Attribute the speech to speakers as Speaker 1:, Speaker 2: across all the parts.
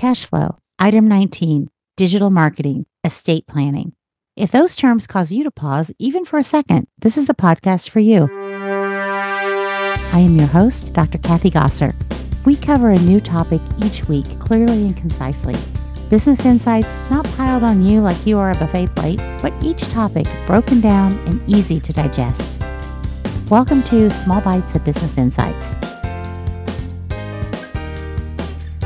Speaker 1: cash flow, item 19, digital marketing, estate planning. If those terms cause you to pause even for a second, this is the podcast for you. I am your host, Dr. Kathy Gosser. We cover a new topic each week clearly and concisely. Business insights not piled on you like you are a buffet plate, but each topic broken down and easy to digest. Welcome to Small Bites of Business Insights.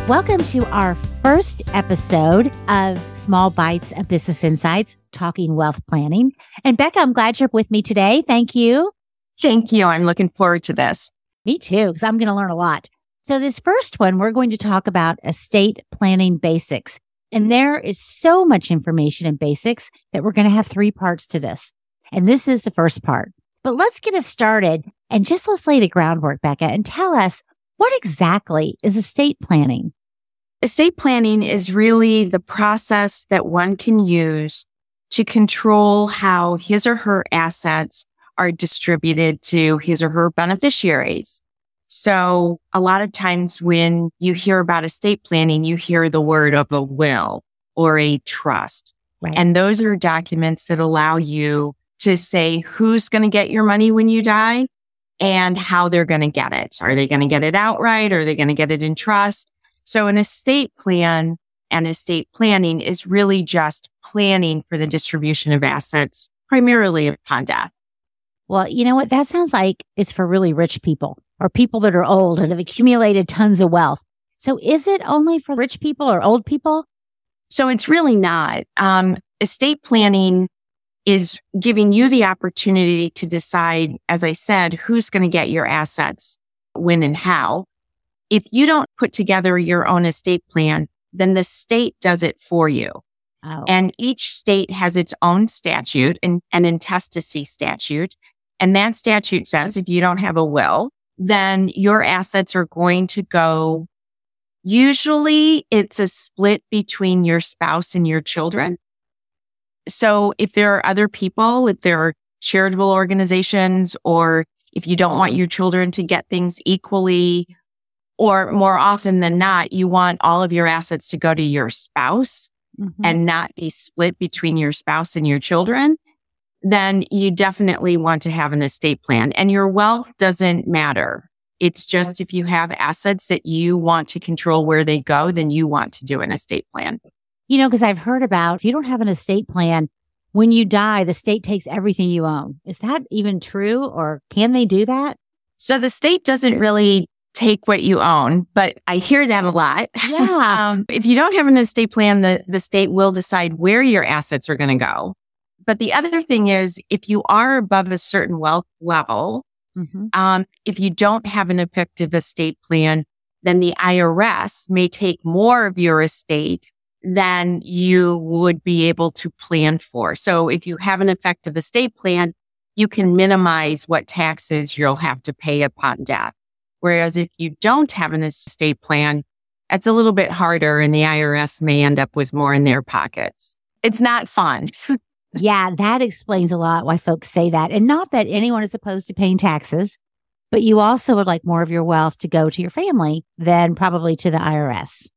Speaker 1: Welcome to our first episode of Small Bites of Business Insights, talking wealth planning. And Becca, I'm glad you're with me today. Thank you.
Speaker 2: Thank you. I'm looking forward to this.
Speaker 1: Me too, because I'm going to learn a lot. So, this first one, we're going to talk about estate planning basics. And there is so much information in basics that we're going to have three parts to this. And this is the first part. But let's get us started and just let's lay the groundwork, Becca, and tell us what exactly is estate planning?
Speaker 2: Estate planning is really the process that one can use to control how his or her assets are distributed to his or her beneficiaries. So a lot of times when you hear about estate planning, you hear the word of a will or a trust. Right. And those are documents that allow you to say who's going to get your money when you die and how they're going to get it. Are they going to get it outright? Are they going to get it in trust? So an estate plan and estate planning is really just planning for the distribution of assets, primarily upon death.
Speaker 1: Well, you know what? That sounds like it's for really rich people or people that are old and have accumulated tons of wealth. So is it only for rich people or old people?
Speaker 2: So it's really not. Um, estate planning is giving you the opportunity to decide, as I said, who's going to get your assets, when and how. If you don't put together your own estate plan, then the state does it for you. Oh. And each state has its own statute and an intestacy statute. And that statute says if you don't have a will, then your assets are going to go. Usually it's a split between your spouse and your children. So if there are other people, if there are charitable organizations, or if you don't want your children to get things equally, or more often than not, you want all of your assets to go to your spouse mm-hmm. and not be split between your spouse and your children, then you definitely want to have an estate plan. And your wealth doesn't matter. It's just if you have assets that you want to control where they go, then you want to do an estate plan.
Speaker 1: You know, because I've heard about if you don't have an estate plan, when you die, the state takes everything you own. Is that even true or can they do that?
Speaker 2: So the state doesn't really take what you own, but I hear that a lot.
Speaker 1: Yeah. um,
Speaker 2: if you don't have an estate plan, the, the state will decide where your assets are going to go. But the other thing is, if you are above a certain wealth level, mm-hmm. um, if you don't have an effective estate plan, then the IRS may take more of your estate than you would be able to plan for. So if you have an effective estate plan, you can minimize what taxes you'll have to pay upon death. Whereas if you don't have an estate plan, it's a little bit harder and the IRS may end up with more in their pockets. It's not fun.
Speaker 1: yeah, that explains a lot why folks say that. And not that anyone is opposed to paying taxes, but you also would like more of your wealth to go to your family than probably to the IRS.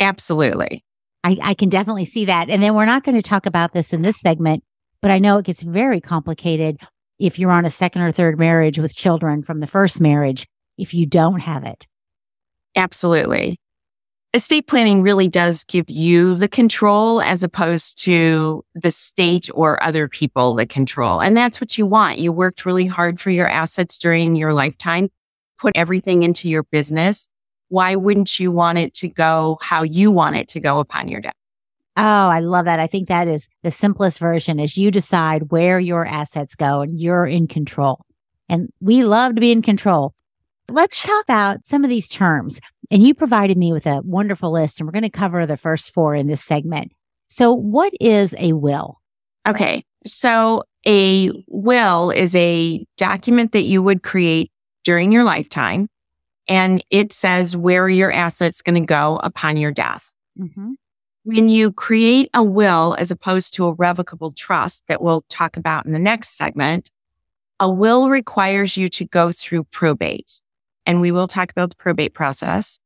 Speaker 2: Absolutely.
Speaker 1: I, I can definitely see that. And then we're not going to talk about this in this segment, but I know it gets very complicated if you're on a second or third marriage with children from the first marriage, if you don't have it.
Speaker 2: Absolutely. Estate planning really does give you the control as opposed to the state or other people the control. And that's what you want. You worked really hard for your assets during your lifetime, put everything into your business why wouldn't you want it to go how you want it to go upon your death?
Speaker 1: Oh, I love that. I think that is the simplest version is you decide where your assets go and you're in control. And we love to be in control. Let's talk about some of these terms. And you provided me with a wonderful list, and we're going to cover the first four in this segment. So, what is a will?
Speaker 2: Okay. So, a will is a document that you would create during your lifetime and it says where your assets going to go upon your death. Mm-hmm. When you create a will as opposed to a revocable trust that we'll talk about in the next segment, a will requires you to go through probate. And we will talk about the probate process.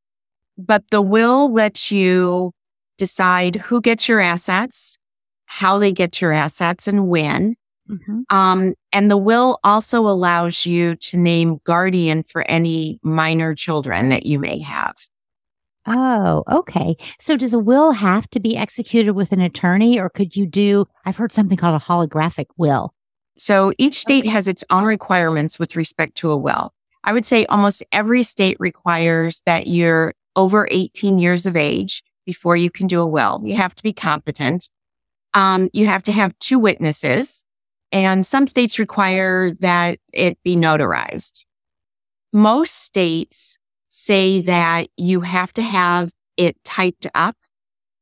Speaker 2: but the will lets you decide who gets your assets, how they get your assets and when. Mm-hmm. Um, and the will also allows you to name guardian for any minor children that you may have.
Speaker 1: Oh, okay. So does a will have to be executed with an attorney or could you do, I've heard something called a holographic will.
Speaker 2: So each state has its own requirements with respect to a will. I would say almost every state requires that you're over 18 years of age before you can do a will. You have to be competent. Um, you have to have two witnesses and some states require that it be notarized. Most states say that you have to have it typed up.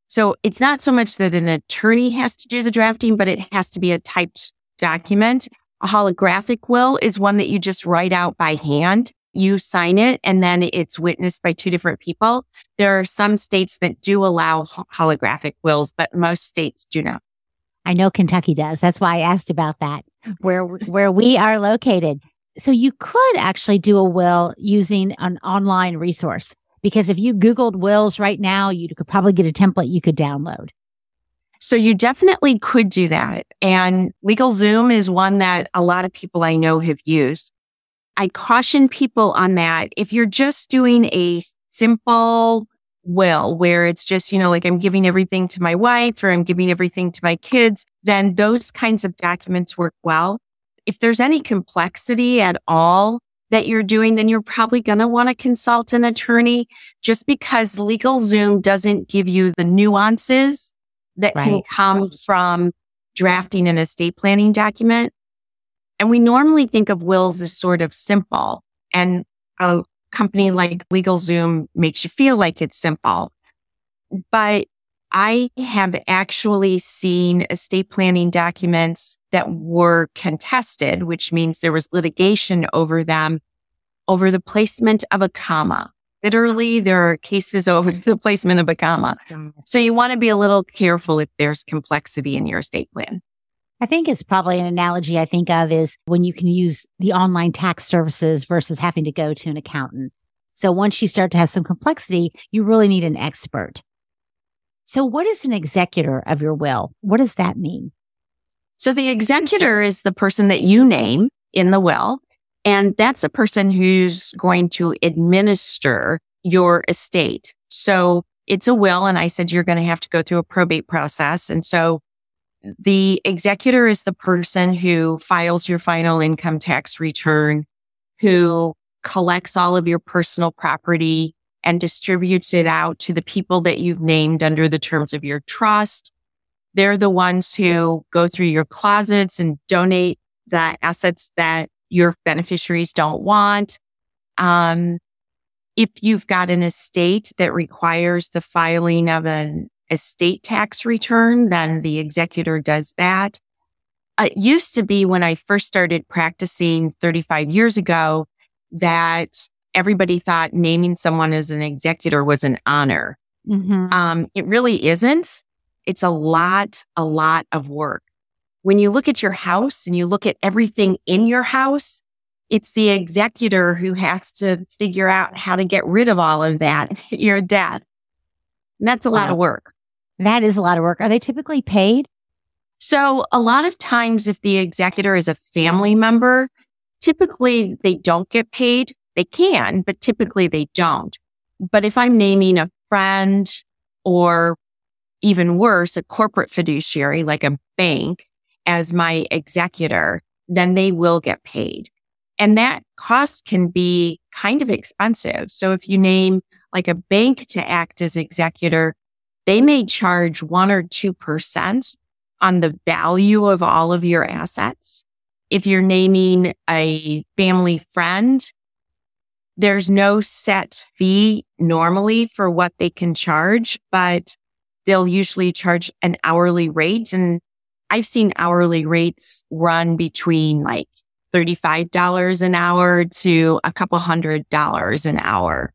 Speaker 2: So it's not so much that an attorney has to do the drafting, but it has to be a typed document. A holographic will is one that you just write out by hand. You sign it and then it's witnessed by two different people. There are some states that do allow holographic wills, but most states do not.
Speaker 1: I know Kentucky does. That's why I asked about that. Where where we are located. So you could actually do a will using an online resource because if you googled wills right now, you could probably get a template you could download.
Speaker 2: So you definitely could do that. And LegalZoom is one that a lot of people I know have used. I caution people on that. If you're just doing a simple will where it's just, you know, like I'm giving everything to my wife or I'm giving everything to my kids, then those kinds of documents work well. If there's any complexity at all that you're doing, then you're probably going to want to consult an attorney just because LegalZoom doesn't give you the nuances that right. can come from drafting an estate planning document. And we normally think of wills as sort of simple and a company like LegalZoom makes you feel like it's simple. But I have actually seen estate planning documents that were contested, which means there was litigation over them, over the placement of a comma. Literally, there are cases over the placement of a comma. So you want to be a little careful if there's complexity in your estate plan.
Speaker 1: I think it's probably an analogy I think of is when you can use the online tax services versus having to go to an accountant. So once you start to have some complexity, you really need an expert. So what is an executor of your will? What does that mean?
Speaker 2: So the executor is the person that you name in the will. And that's a person who's going to administer your estate. So it's a will. And I said, you're going to have to go through a probate process. And so the executor is the person who files your final income tax return, who collects all of your personal property and distributes it out to the people that you've named under the terms of your trust. They're the ones who go through your closets and donate the assets that your beneficiaries don't want. Um, if you've got an estate that requires the filing of an estate tax return, then the executor does that. It used to be when I first started practicing 35 years ago that everybody thought naming someone as an executor was an honor. Mm-hmm. Um, it really isn't. It's a lot, a lot of work. When you look at your house and you look at everything in your house, it's the executor who has to figure out how to get rid of all of that at your death. And that's a wow. lot of work.
Speaker 1: That is a lot of work. Are they typically paid?
Speaker 2: So a lot of times, if the executor is a family member, typically they don't get paid. They can, but typically they don't. But if I'm naming a friend or even worse, a corporate fiduciary like a bank as my executor, then they will get paid. And that cost can be kind of expensive. So if you name like a bank to act as executor, they may charge one or 2% on the value of all of your assets. If you're naming a family friend, there's no set fee normally for what they can charge, but they'll usually charge an hourly rate. And I've seen hourly rates run between like $35 an hour to a couple hundred dollars an hour.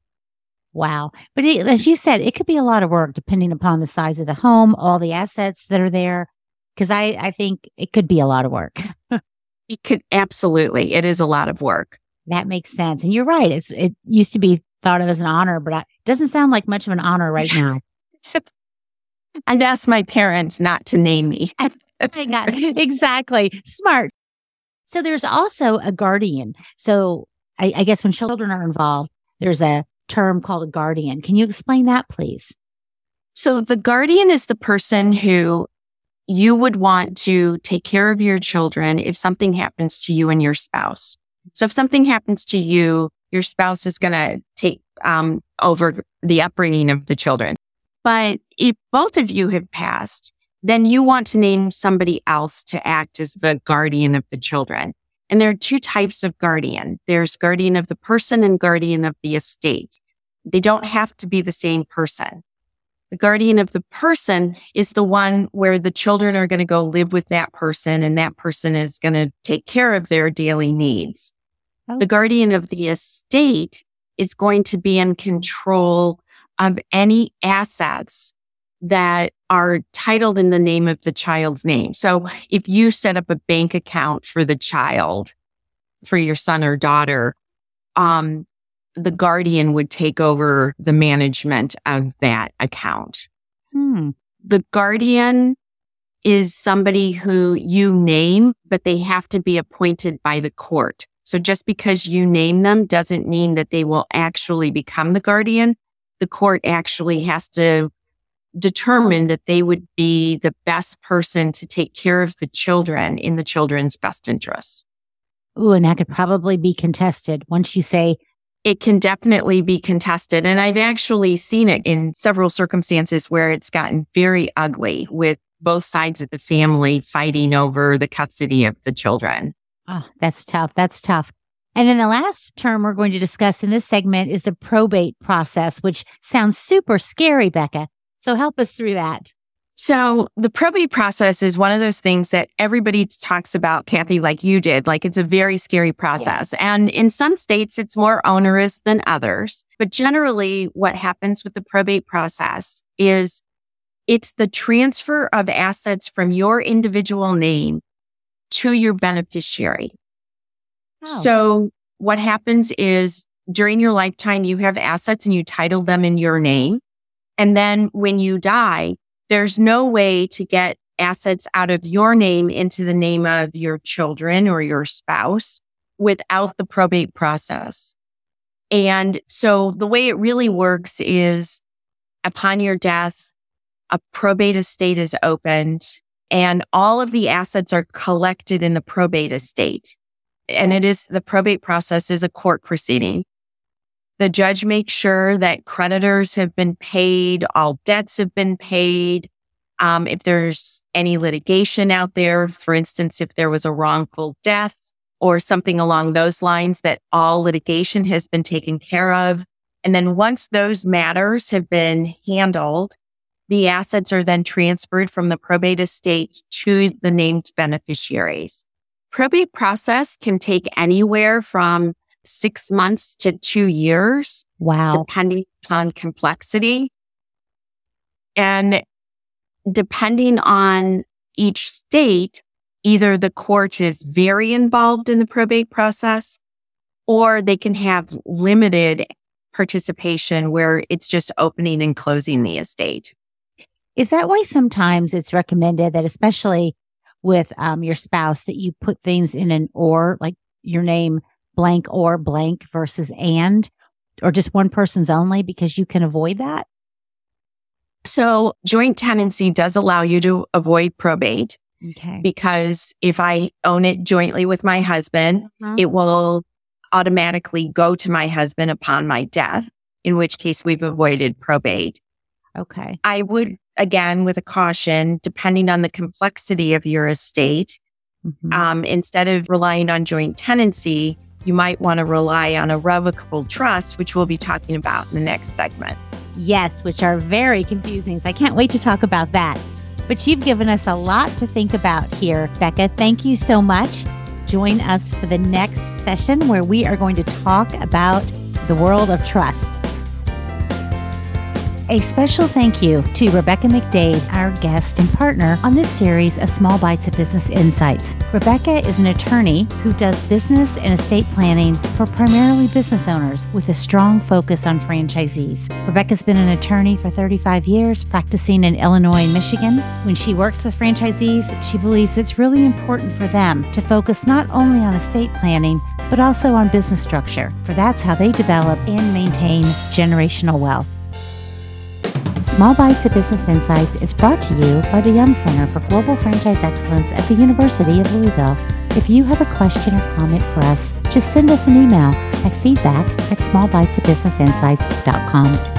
Speaker 1: Wow. But it, as you said, it could be a lot of work depending upon the size of the home, all the assets that are there. Cause I, I think it could be a lot of work.
Speaker 2: it could absolutely. It is a lot of work.
Speaker 1: That makes sense. And you're right. It's, it used to be thought of as an honor, but I, Doesn't sound like much of an honor right now.
Speaker 2: I've asked my parents not to name me.
Speaker 1: exactly. Smart. So there's also a guardian. So I, I guess when children are involved, there's a term called a guardian. Can you explain that, please?
Speaker 2: So the guardian is the person who you would want to take care of your children if something happens to you and your spouse. So if something happens to you, your spouse is going to take um, over the upbringing of the children. But if both of you have passed, then you want to name somebody else to act as the guardian of the children. And there are two types of guardian. There's guardian of the person and guardian of the estate. They don't have to be the same person. The guardian of the person is the one where the children are going to go live with that person and that person is going to take care of their daily needs. Oh. The guardian of the estate is going to be in control of any assets that are titled in the name of the child's name. So if you set up a bank account for the child, for your son or daughter, um, the guardian would take over the management of that account. Hmm. The guardian is somebody who you name, but they have to be appointed by the court. So just because you name them doesn't mean that they will actually become the guardian. The court actually has to determine that they would be the best person to take care of the children in the children's best interests.
Speaker 1: Ooh, and that could probably be contested once you say
Speaker 2: it can definitely be contested. And I've actually seen it in several circumstances where it's gotten very ugly with both sides of the family fighting over the custody of the children.
Speaker 1: Oh, that's tough. That's tough. And then the last term we're going to discuss in this segment is the probate process, which sounds super scary, Becca. So help us through that.
Speaker 2: So the probate process is one of those things that everybody talks about, Kathy, like you did. Like it's a very scary process. Yeah. And in some states, it's more onerous than others. But generally, what happens with the probate process is it's the transfer of assets from your individual name to your beneficiary. Oh. So what happens is during your lifetime, you have assets and you title them in your name. And then when you die, there's no way to get assets out of your name into the name of your children or your spouse without the probate process. And so the way it really works is upon your death, a probate estate is opened and all of the assets are collected in the probate estate. And it is the probate process is a court proceeding. The judge makes sure that creditors have been paid, all debts have been paid. Um, if there's any litigation out there, for instance, if there was a wrongful death or something along those lines, that all litigation has been taken care of. And then once those matters have been handled, the assets are then transferred from the probate estate to the named beneficiaries. Probate process can take anywhere from six months to two years.
Speaker 1: Wow.
Speaker 2: Depending on complexity. And depending on each state, either the court is very involved in the probate process or they can have limited participation where it's just opening and closing the estate.
Speaker 1: Is that why sometimes it's recommended that, especially with um, your spouse, that you put things in an or, like your name blank or blank versus and, or just one person's only because you can avoid that?
Speaker 2: So joint tenancy does allow you to avoid probate.
Speaker 1: Okay.
Speaker 2: Because if I own it jointly with my husband, uh-huh. it will automatically go to my husband upon my death, in which case we've avoided probate.
Speaker 1: Okay.
Speaker 2: I would, again, with a caution, depending on the complexity of your estate, mm-hmm. um, instead of relying on joint tenancy, you might want to rely on a revocable trust, which we'll be talking about in the next segment.
Speaker 1: Yes, which are very confusing. So I can't wait to talk about that. But you've given us a lot to think about here, Becca. Thank you so much. Join us for the next session where we are going to talk about the world of trust. A special thank you to Rebecca McDade, our guest and partner on this series of Small Bites of Business Insights. Rebecca is an attorney who does business and estate planning for primarily business owners with a strong focus on franchisees. Rebecca's been an attorney for 35 years, practicing in Illinois and Michigan. When she works with franchisees, she believes it's really important for them to focus not only on estate planning, but also on business structure, for that's how they develop and maintain generational wealth. Small Bites of Business Insights is brought to you by the Yum Center for Global Franchise Excellence at the University of Louisville. If you have a question or comment for us, just send us an email at feedback at smallbitesofbusinessinsights.com.